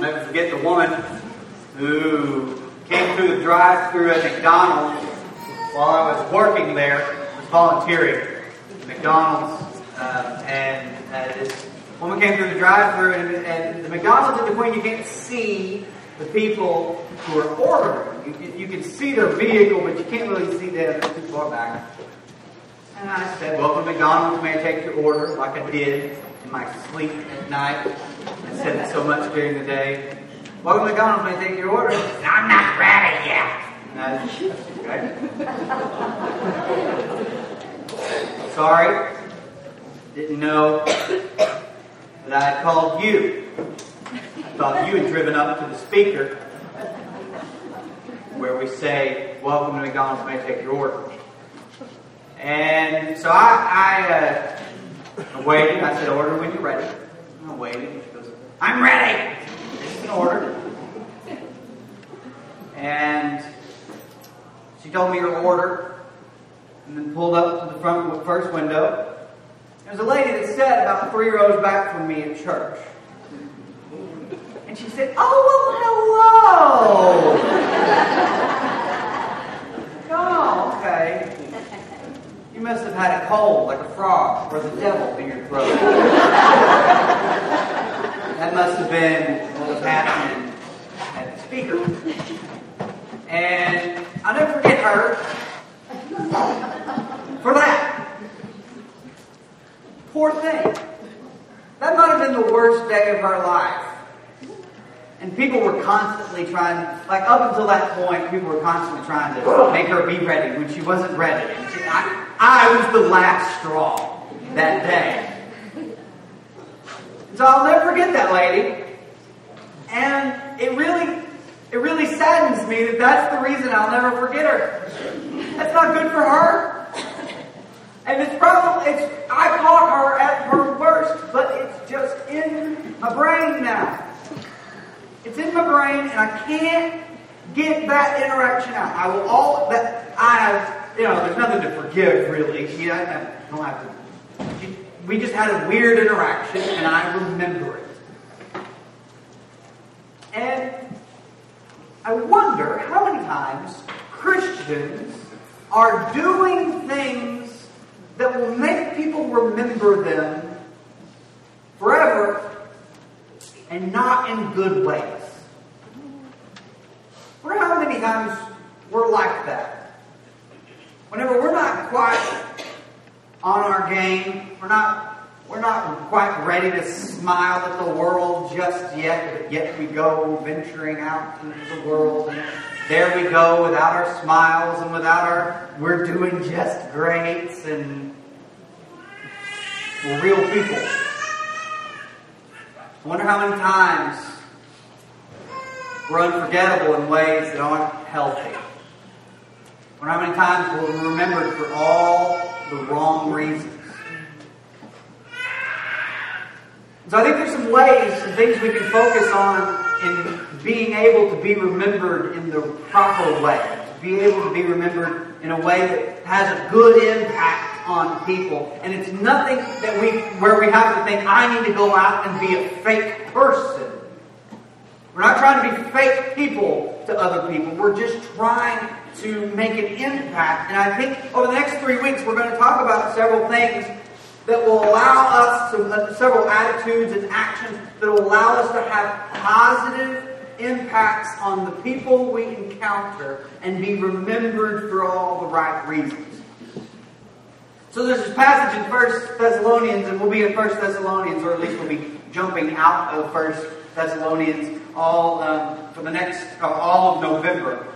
Never forget the woman who came through the drive-through at McDonald's while I was working there, was volunteering at McDonald's, uh, and uh, this woman came through the drive-through, and, and the McDonald's at the point you can't see the people who are ordering. You, you can see their vehicle, but you can't really see them. Too far back. And I said, Welcome to McDonald's. May I take your order? Like I did in my sleep at night. I said so much during the day. Welcome to McDonald's. May I take your order? I'm not ready yet. And okay. Sorry. Didn't know that I had called you. I thought you had driven up to the speaker where we say, Welcome to McDonald's. May I take your order? And so I, I, uh, I waited. I said, order when you're ready. I waited. I'm ready. Is an order. And she told me her order and then pulled up to the front first window. There was a lady that sat about three rows back from me at church. And she said, Oh, well, hello. oh, okay. You must have had a cold like a frog or the devil in your throat. that must have been what was happening at the speaker. And I'll never forget her for that. Poor thing. That might have been the worst day of her life. And people were constantly trying, like up until that point, people were constantly trying to make her be ready when she wasn't ready. She, I, I was the last straw that day. So I'll never forget that lady. And it really, it really saddens me that that's the reason I'll never forget her. That's not good for her. And it's probably, it's, I caught her at her worst, but it's just in my brain now. It's in my brain, and I can't get that interaction out. I will all that I have. You know, there's nothing to forgive really. Know, I don't have to. We just had a weird interaction, and I remember it. And I wonder how many times Christians are doing things that will make people remember them forever and not in good ways. Wonder how many times we're like that. Whenever we're not quite on our game, we're not we're not quite ready to smile at the world just yet, but yet we go venturing out into the world and there we go without our smiles and without our we're doing just great and we're real people. I wonder how many times we're unforgettable in ways that aren't healthy. I wonder how many times we're remembered for all the wrong reasons. So I think there's some ways, some things we can focus on in being able to be remembered in the proper way, to be able to be remembered in a way that has a good impact on people. And it's nothing that we where we have to think, I need to go out and be a fake person. We're not trying to be fake people to other people. We're just trying to make an impact. And I think over the next three weeks, we're going to talk about several things that will allow us to, uh, several attitudes and actions that will allow us to have positive impacts on the people we encounter and be remembered for all the right reasons. So there's this passage in First Thessalonians, and we'll be in First Thessalonians, or at least we'll be jumping out of First Thessalonians all um, for the next uh, all of November,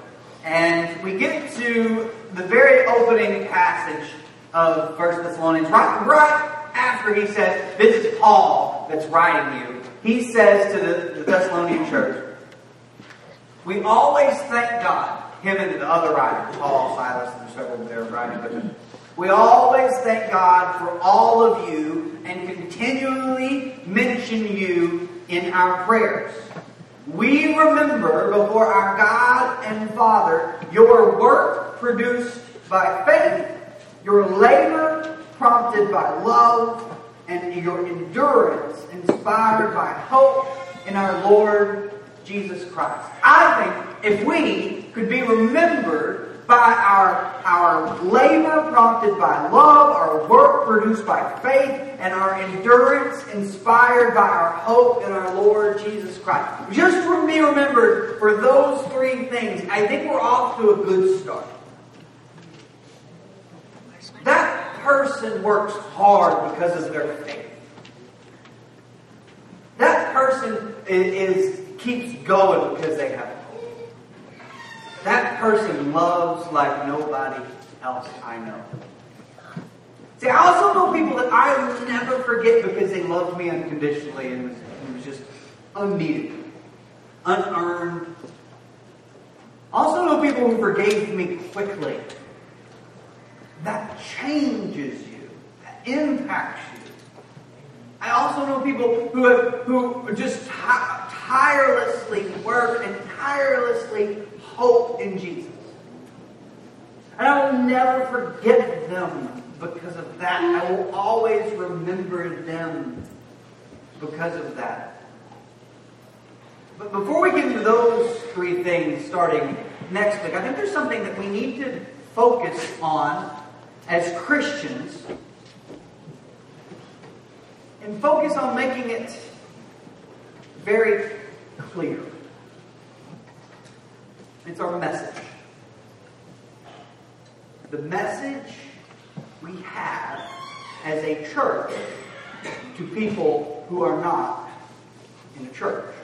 and we get to the very opening passage of First Thessalonians, right, right after he says, "This is Paul that's writing you." He says to the, the Thessalonian church, "We always thank God." Him and the other writers, Paul, Silas, and the several there writing with him. We always thank God for all of you and continually mention you in our prayers. We remember before our God and Father your work produced by faith, your labor prompted by love, and your endurance inspired by hope in our Lord Jesus Christ. I think if we could be remembered by our, our labor prompted by love, our work produced by faith, and our endurance inspired by our hope in our Lord Jesus Christ. Just to be remembered for those three things, I think we're off to a good start. That person works hard because of their faith. That person is, is keeps going because they have. That person loves like nobody else I know. See, I also know people that I will never forget because they loved me unconditionally and it was, it was just unneeded, unearned. I also know people who forgave me quickly. That changes you, that impacts you. I also know people who have, who just tirelessly work and tirelessly hope in Jesus. And I will never forget them because of that. I will always remember them because of that. But before we get into those three things starting next week, I think there's something that we need to focus on as Christians and focus on making it very clear. It's our message. The message we have as a church to people who are not in the church.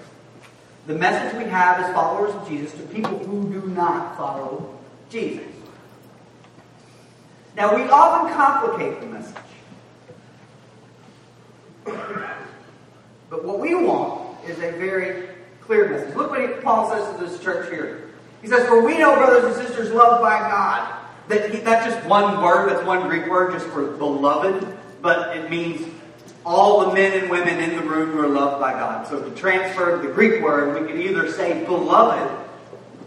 The message we have as followers of Jesus to people who do not follow Jesus. Now, we often complicate the message. But what we want is a very clear message. Look what Paul says to this church here. He says, For we know, brothers and sisters, loved by God. That that's just one word, that's one Greek word just for beloved, but it means all the men and women in the room who are loved by God. So to transfer the Greek word, we can either say beloved,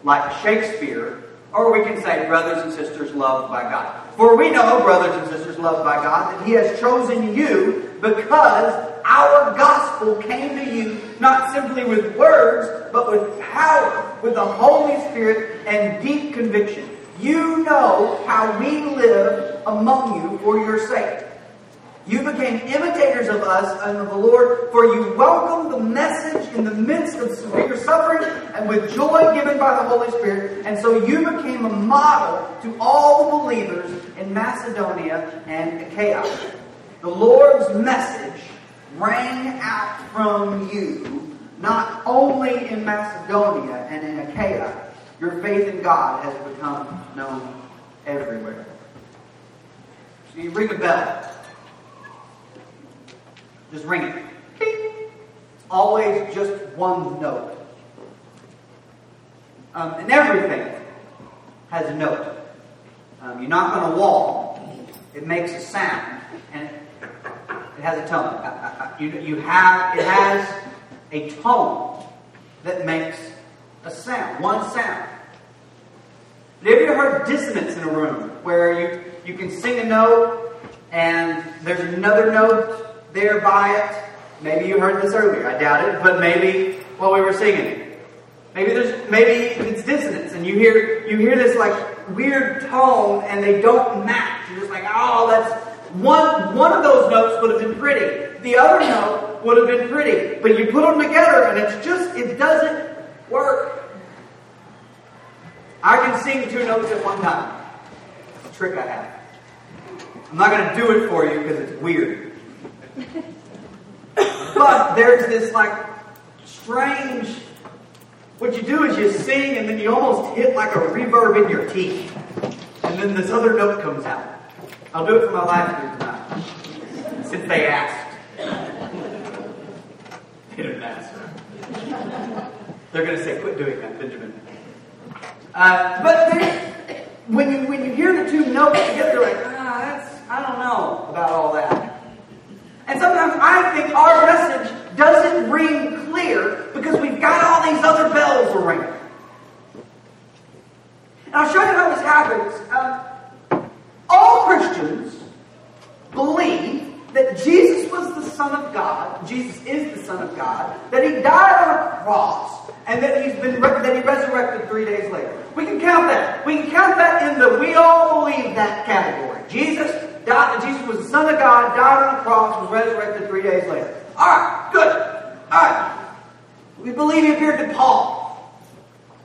like Shakespeare, or we can say brothers and sisters loved by God. For we know, brothers and sisters loved by God, that He has chosen you because our gospel came to you not simply with words, but with power, with the Holy Spirit and deep conviction. You know how we live among you for your sake. You became imitators of us and of the Lord, for you welcomed the message in the midst of severe suffering and with joy given by the Holy Spirit. And so you became a model to all the believers in Macedonia and Achaia. The Lord's message rang out from you, not only in Macedonia and in Achaia. Your faith in God has become known everywhere. So you ring a bell. Just ring it. Always just one note. Um, and everything has a note. Um, you knock on a wall, it makes a sound, has a tone. You, you have it has a tone that makes a sound, one sound. Have you ever heard dissonance in a room where you, you can sing a note and there's another note there by it? Maybe you heard this earlier. I doubt it, but maybe while we were singing. Maybe there's maybe it's dissonance and you hear you hear this like weird tone and they don't match. You're just like, oh, that's one, one of those notes would have been pretty. The other note would have been pretty. But you put them together and it's just, it doesn't work. I can sing two notes at one time. It's a trick I have. I'm not going to do it for you because it's weird. but there's this like strange. What you do is you sing and then you almost hit like a reverb in your teeth. And then this other note comes out. I'll do it for my life group tonight. Since they asked. They didn't ask. They're going to say, quit doing that, Benjamin. Uh, but when you when you hear the two notes together, you're like, ah, that's I don't know about all that. And sometimes I think our message doesn't ring clear because we've got all these other bells ringing. And I'll show you how this happens. All Christians believe that Jesus was the Son of God. Jesus is the Son of God, that he died on a cross, and that he's been that he resurrected three days later. We can count that. We can count that in the we all believe that category. Jesus died, Jesus was the Son of God, died on a cross, was resurrected three days later. Alright, good. Alright. We believe he appeared to Paul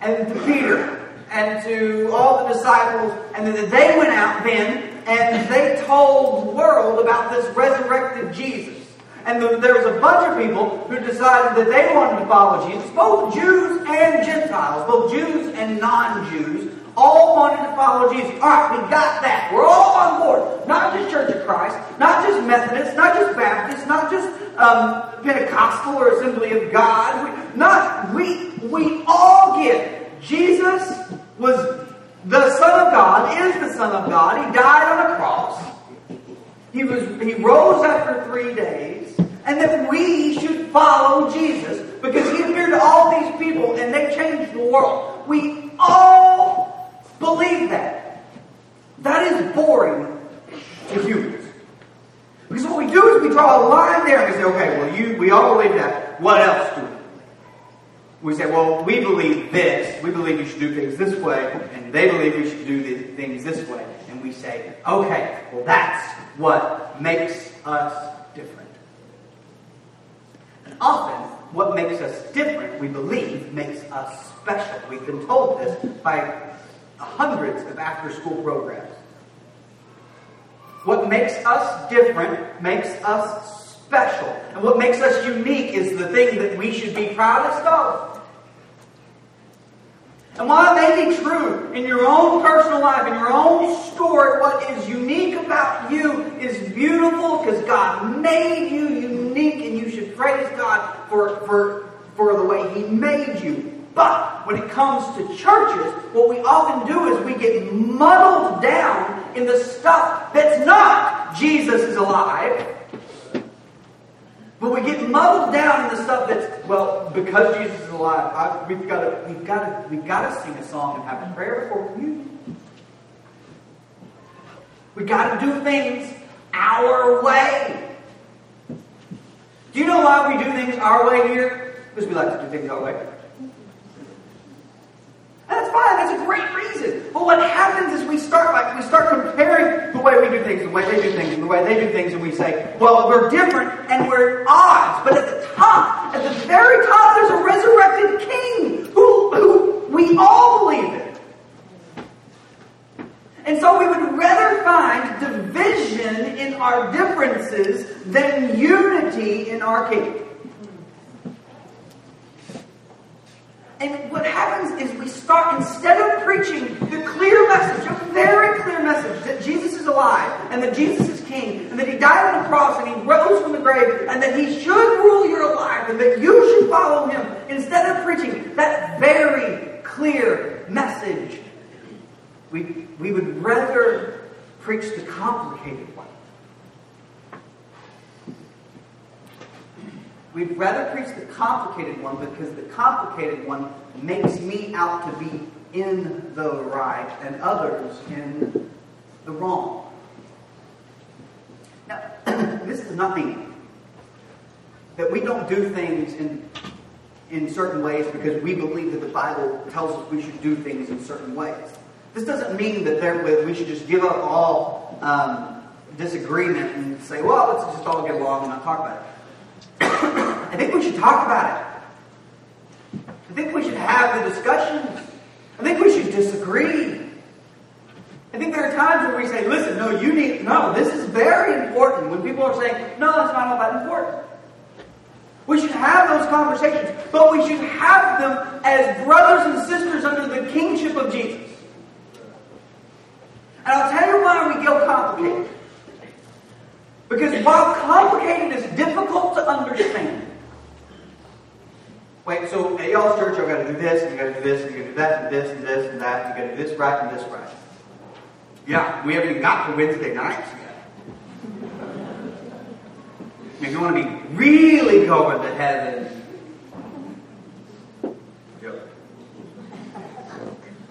and to Peter and to all the disciples, and then they went out then and they told the world about this resurrected Jesus. And the, there was a bunch of people who decided that they wanted to follow Jesus, both Jews and Gentiles, both Jews and non-Jews, all wanted to follow Jesus. All right, we got that. We're all on board. Not just Church of Christ, not just Methodists, not just Baptists, not just um, Pentecostal or Assembly of God. We, not we. We all get Jesus was the Son of God, is the Son of God. He died on a cross. He was he rose after three days, and that we should follow Jesus because he appeared to all these people and they changed the world. We all believe that. That is boring to humans. Because what we do is we draw a line there and we say, okay, well you we all believe that. What else do we? We say, well, we believe this. We believe you should do things this way, and they believe we should do things this way. And we say, okay, well, that's what makes us different. And often, what makes us different, we believe, makes us special. We've been told this by hundreds of after school programs. What makes us different makes us special. And what makes us unique is the thing that we should be proudest of. And while it may be true in your own personal life, in your own story, what is unique about you is beautiful because God made you unique and you should praise God for, for, for the way He made you. But when it comes to churches, what we often do is we get muddled down in the stuff that's not Jesus is alive but we get muddled down in the stuff that's well, because Jesus is alive. I, we've got to, we've got to, we've got to sing a song and have a prayer before communion. We got to do things our way. Do you know why we do things our way here? Because we like to do things our way. That's a great reason. But what happens is we start like we start comparing the way we do things, the way they do things, and the way they do things, and we say, "Well, we're different and we're at odds." But at the top, at the very top, there's a resurrected King who, who we all believe in. And so we would rather find division in our differences than unity in our King. And what happens is we start, instead of preaching the clear message, a very clear message that Jesus is alive and that Jesus is king and that he died on the cross and he rose from the grave and that he should rule your life and that you should follow him, instead of preaching that very clear message, we, we would rather preach the complicated one. We'd rather preach the complicated one because the complicated one makes me out to be in the right and others in the wrong. Now, this does not mean that we don't do things in, in certain ways because we believe that the Bible tells us we should do things in certain ways. This doesn't mean that we should just give up all um, disagreement and say, well, let's just all get along and not talk about it. I think we should talk about it. I think we should have the discussions. I think we should disagree. I think there are times where we say, listen, no, you need, no, this is very important. When people are saying, no, that's not all that important. We should have those conversations, but we should have them as brothers and sisters under the kingship of Jesus. And I'll tell you why we go complicated. Because while complicated is difficult to understand, Wait, so at y'all's church, y'all got to do this, and you got to do this, and you got to do that, and this, and this, and that. You got to do this right and this right. Yeah, we haven't even got to Wednesday nights yet. If you want to be really going to heaven,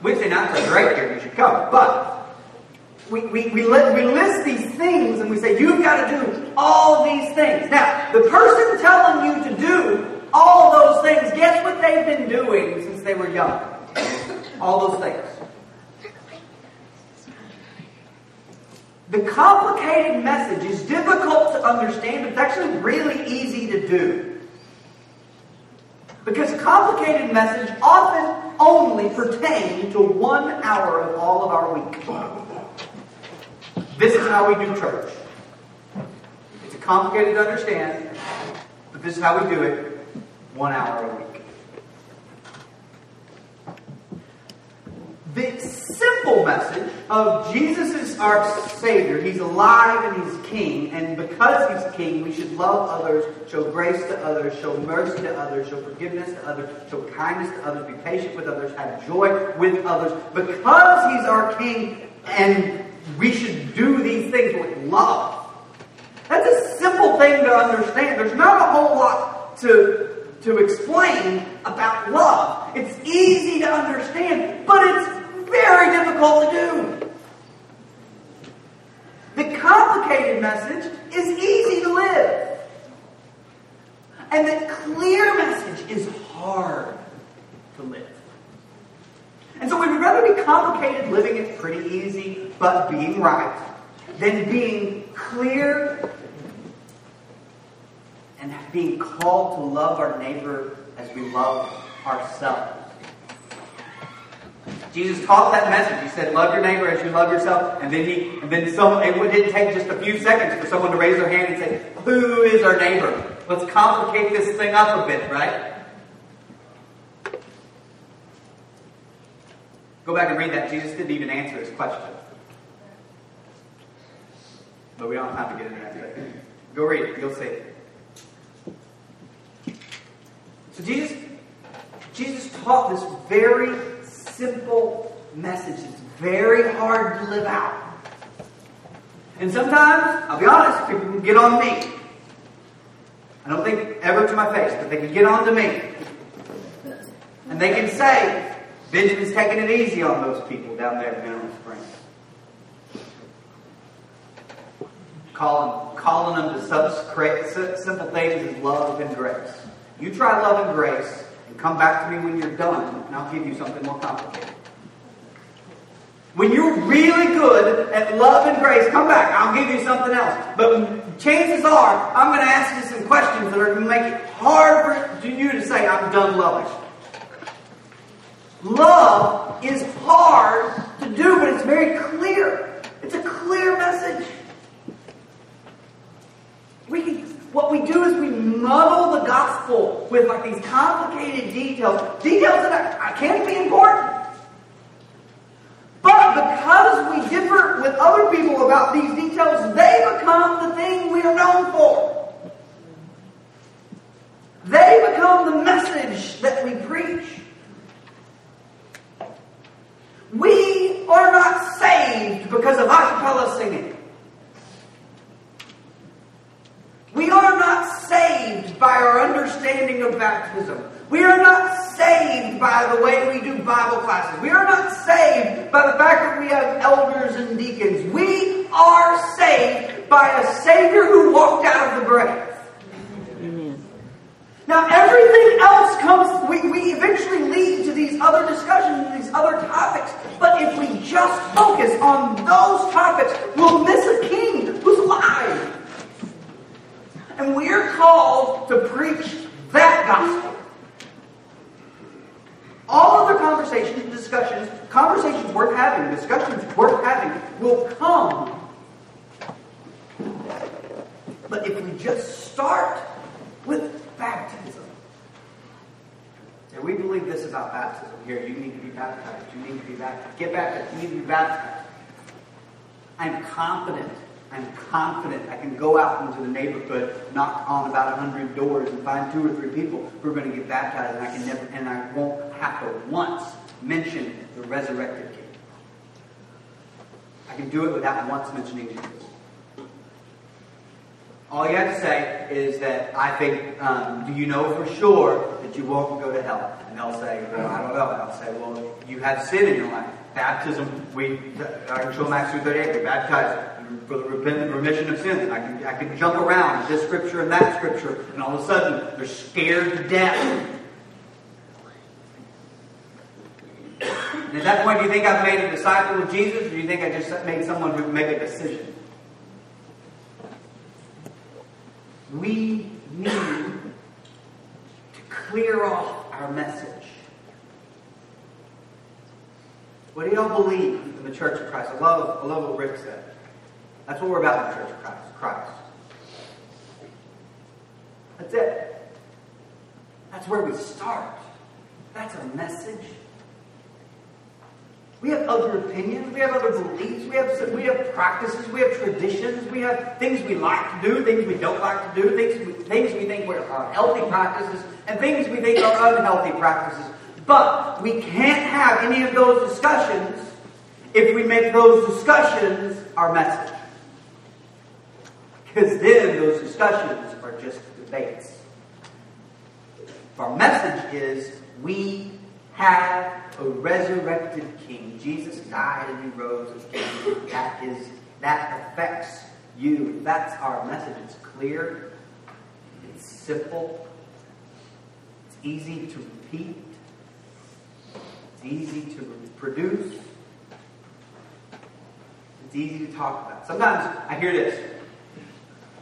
Wednesday nights are great here. You should come. But we, we, we, let, we list these things and we say, you've got to do all these things. Now, the person telling you to do all those things, guess what they've been doing since they were young? All those things. The complicated message is difficult to understand, but it's actually really easy to do. Because complicated message often only pertain to one hour of all of our week. This is how we do church. It's complicated to understand, but this is how we do it one hour a week. The simple message of Jesus is our Savior. He's alive and He's King. And because He's King, we should love others, show grace to others, show mercy to others, show forgiveness to others, show kindness to others, be patient with others, have joy with others. Because He's our King and we should do these things with love. That's a simple thing to understand. There's not a whole lot to, to explain about love. It's easy to understand, but it's very difficult to do. The complicated message is easy to live. And the clear message is hard to live. And so we would rather be complicated, living it pretty easy, but being right, than being clear and being called to love our neighbor as we love ourselves. Jesus taught that message. He said, "Love your neighbor as you love yourself." And then he, and then some. It didn't take just a few seconds for someone to raise their hand and say, "Who is our neighbor?" Let's complicate this thing up a bit, right? Go back and read that. Jesus didn't even answer his question. But we don't have time to get into that today. Go read it. You'll see. So Jesus, Jesus taught this very simple message. It's very hard to live out. And sometimes, I'll be honest, people can get on me. I don't think ever to my face, but they can get on to me. And they can say, Benjamin's taking it easy on those people down there in Mineral Springs. Calling, calling them to such simple things as love and grace. You try love and grace and come back to me when you're done, and I'll give you something more complicated. When you're really good at love and grace, come back. I'll give you something else. But chances are, I'm going to ask you some questions that are going to make it hard for you to say, I'm done loving. Love is hard to do, but it's very clear. It's a clear message. We can, what we do is we muddle the gospel with like these complicated details, details that I uh, can't be important. But because we differ with other people about these details, they become the thing we are known for. They become the message that we preach. We are not saved because of acapella singing. We are not saved by our understanding of baptism. We are not saved by the way we do Bible classes. We are not saved by the fact that we have elders and deacons. We are saved by a Savior who walked out of the grave. Now, everything else comes, we, we eventually lead to these other discussions, these other topics. But if we just focus on those topics, we'll miss a king who's alive. And we're called to preach that gospel. All other conversations, discussions, conversations worth having, discussions worth having will come. But if we just start with baptism. And we believe this about baptism here. You need to be baptized. You need to be baptized. Get baptized. You need to be baptized. I'm confident. I'm confident I can go out into the neighborhood, knock on about a hundred doors, and find two or three people who are going to get baptized, and I can never, and I won't have to once mention the resurrected King. I can do it without once mentioning Jesus. All you have to say is that I think, um, do you know for sure that you won't go to hell? And they'll say, well, I don't know. And I'll say, well, you have sin in your life. Baptism, we, I can show Acts 2.38, we baptize for the remission of sins. And I can, I can jump around this scripture and that scripture, and all of a sudden they're scared to death. And at that point, do you think I've made a disciple of Jesus, or do you think I just made someone who make a decision? We need to clear off our message. What do y'all believe in the Church of Christ? I love, I love what Rick said. That's what we're about in the Church of Christ. Christ. That's it. That's where we start. That's a message. We have other opinions. We have other beliefs. We have we have practices. We have traditions. We have things we like to do, things we don't like to do, things we, things we think are healthy practices, and things we think are unhealthy practices. But we can't have any of those discussions if we make those discussions our message. Because then those discussions are just debates. Our message is we have a resurrected king. Jesus died and he rose as king. That is that affects you. That's our message. It's clear. It's simple. It's easy to repeat. Easy to produce. It's easy to talk about. Sometimes I hear this.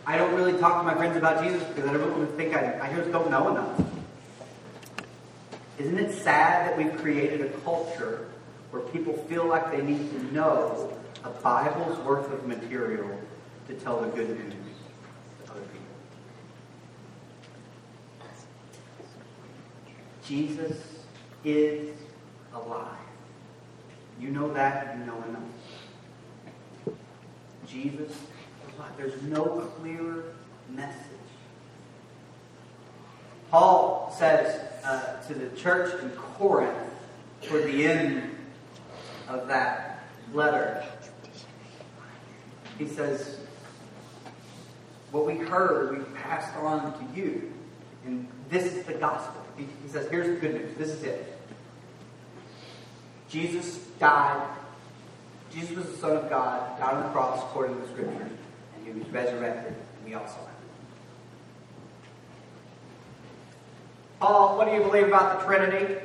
I don't really talk to my friends about Jesus because I don't think I, I just don't know enough. Isn't it sad that we've created a culture where people feel like they need to know a Bible's worth of material to tell the good news to other people? Jesus is alive. You know that, you know enough. Jesus. There's no clearer message. Paul says uh, to the church in Corinth toward the end of that letter, he says, What we heard, we passed on to you. And this is the gospel. He says, Here's the good news. This is it. Jesus died. Jesus was the Son of God, died on the cross according to the Scriptures, and he was resurrected, and we also have. Paul, what do you believe about the Trinity?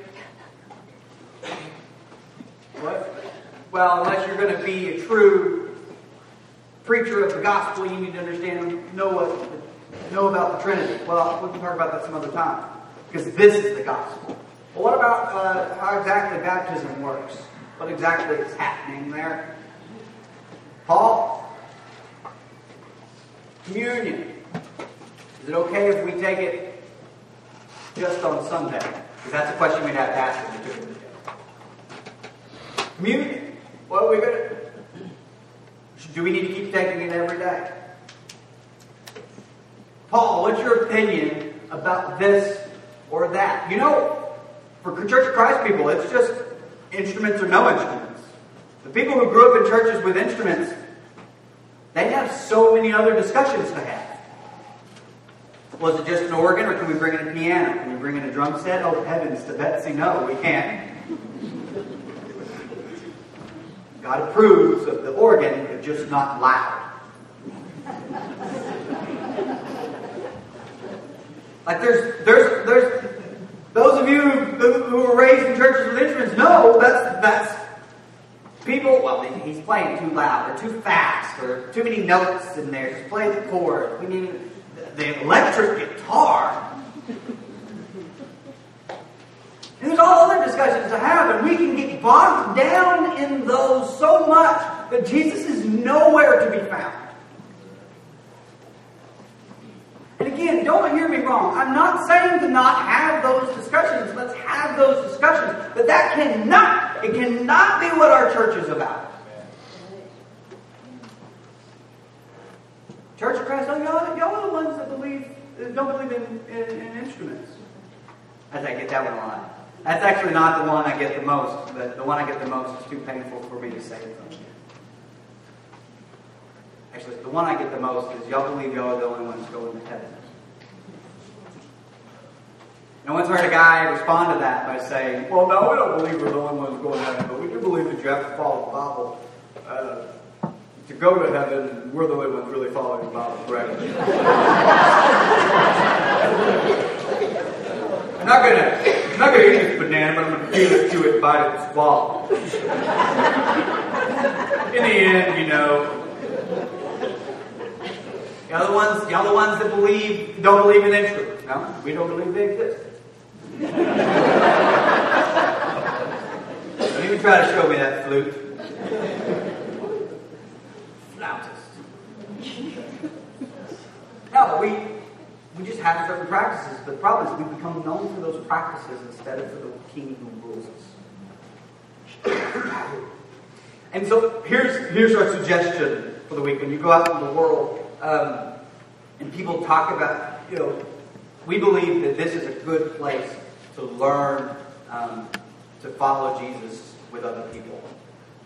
What? Well, unless you're going to be a true preacher of the gospel, you need to understand, know what, know about the Trinity. Well, we can talk about that some other time, because this is the gospel. Well, what about uh, how exactly baptism works? What exactly is happening there? Paul, communion. Is it okay if we take it just on Sunday? Because that's a question we'd have to ask if we took it today. Communion. What are we going to do? We need to keep taking it every day. Paul, what's your opinion about this or that? You know, for Church of Christ people, it's just instruments or no instruments. The people who grew up in churches with instruments, they have so many other discussions to have. Was it just an organ, or can we bring in a piano? Can we bring in a drum set? Oh, heavens to Betsy, no, we can't. God approves of the organ, but just not loud. like there's there's there's those of you who, who were raised in churches with instruments know that's that's people. Well, he's playing too loud or too fast or too many notes in there. Just play the chord. We need the electric guitar. There's all other discussions to have, and we can get bogged down in those so much that Jesus is nowhere to be found. And again, don't hear me wrong. I'm not saying to not have those discussions. Let's have those discussions. But that cannot, it cannot be what our church is about. Church of Christ, oh, y'all, y'all are the ones that believe, don't believe in, in, in instruments. Think I get that one a lot. That's actually not the one I get the most, but the one I get the most is too painful for me to say it Actually, the one I get the most is y'all believe y'all are the only ones going to heaven. And once I heard a guy respond to that by saying, Well, no, we don't believe we're the only ones going to heaven, but we do believe that you have to follow the Bible uh, to go to heaven, we're the only ones really following the Bible correctly. I'm not gonna, I'm not gonna eat this banana, but I'm gonna peel it, chew it, bite it, swallow. In the end, you know, y'all the ones, y'all the ones that believe, don't believe in instruments. No, we don't believe they exist. don't even try to show me that flute. Flautist. No, we we just have certain practices. But the problem is we become known for those practices instead of for the king who rules us. and so here's here's our suggestion for the week. When you go out in the world um, and people talk about, you know, we believe that this is a good place to learn um, to follow Jesus with other people.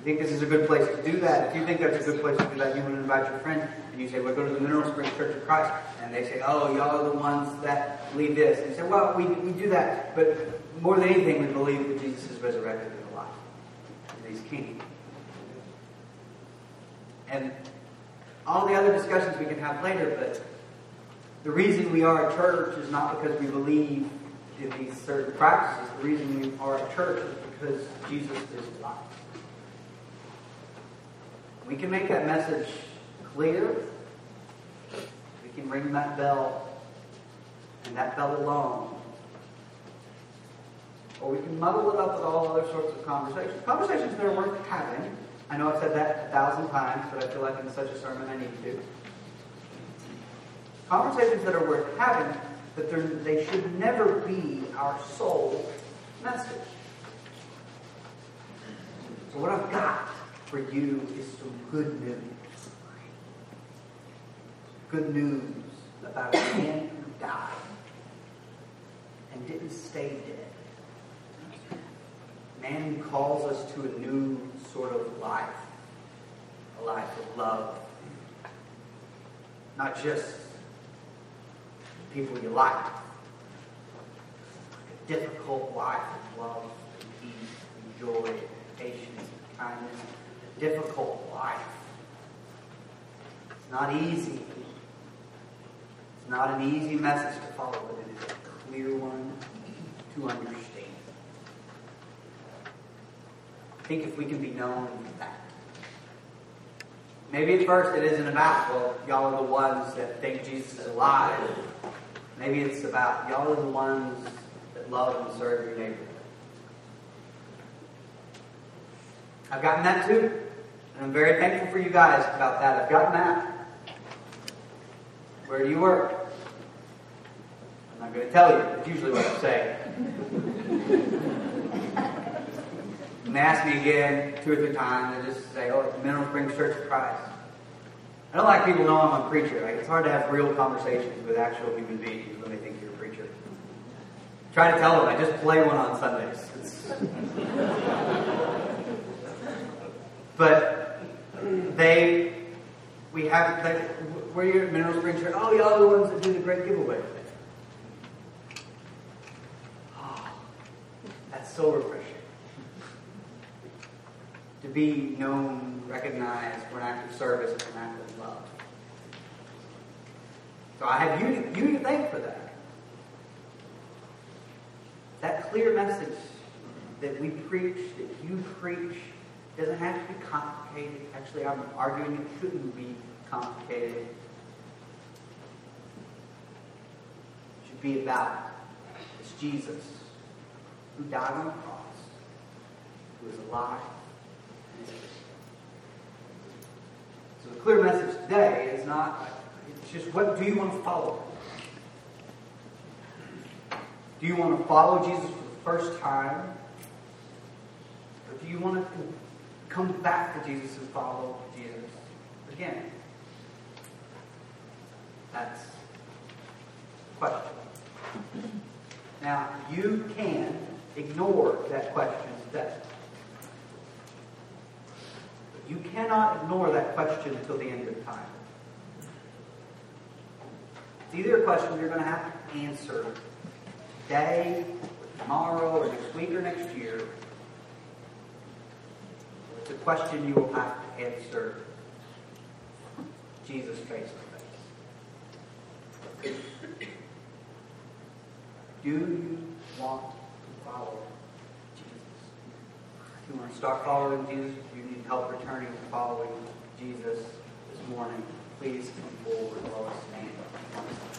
I think this is a good place to do that. If you think that's a good place to do that, you want to invite your friends and you say, "We're going to the Mineral Springs Church of Christ," and they say, "Oh, y'all are the ones that believe this." And you say, "Well, we, we do that, but more than anything, we believe that Jesus is resurrected and alive, and He's King." And all the other discussions we can have later, but the reason we are a church is not because we believe in these certain practices. The reason we are a church is because Jesus is alive. We can make that message clear. We can ring that bell and that bell alone. Or we can muddle it up with all other sorts of conversations. Conversations that are worth having. I know I've said that a thousand times, but I feel like in such a sermon I need to. Conversations that are worth having, but they should never be our sole message. So what I've got for you is some good news. Good news about a man who died and didn't stay dead. Man calls us to a new sort of life, a life of love. Not just people you like, a difficult life of love and peace and joy, and patience, and kindness difficult life. It's not easy. It's not an easy message to follow, but it is a clear one to understand. I think if we can be known that. Maybe at first it isn't about, well, y'all are the ones that think Jesus is alive. Maybe it's about, y'all are the ones that love and serve your neighbor. I've gotten that too. And I'm very thankful for you guys about that. I've gotten that. Where do you work? I'm not going to tell you. It's usually what I say. and they ask me again two or three times, I just say, oh, it's Mineral Springs Church of Christ. I don't like people knowing I'm a preacher. Like, it's hard to have real conversations with actual human beings when they think you're a preacher. Try to tell them I just play one on Sundays. but they, we have, they, we're here at Mineral Springs Church. Oh, y'all are the ones that do the great giveaway. Oh, that's so refreshing. To be known, recognized for an act of service and an act of love. So I have you, you to thank for that. That clear message that we preach, that you preach, doesn't have to be complicated. Actually, I'm arguing it shouldn't be complicated. It should be about it's Jesus who died on the cross, who is alive, So the clear message today is not, it's just what do you want to follow? Do you want to follow Jesus for the first time? Or do you want to come back to Jesus and follow Jesus again? That's the question. Now, you can ignore that question today. You cannot ignore that question until the end of time. It's either a question you're going to have to answer today, or tomorrow, or next week, or next year, it's a question you will have to answer Jesus face to face. Do you want to follow you want to start following Jesus, if you need help returning to following Jesus this morning, please come forward while I stand.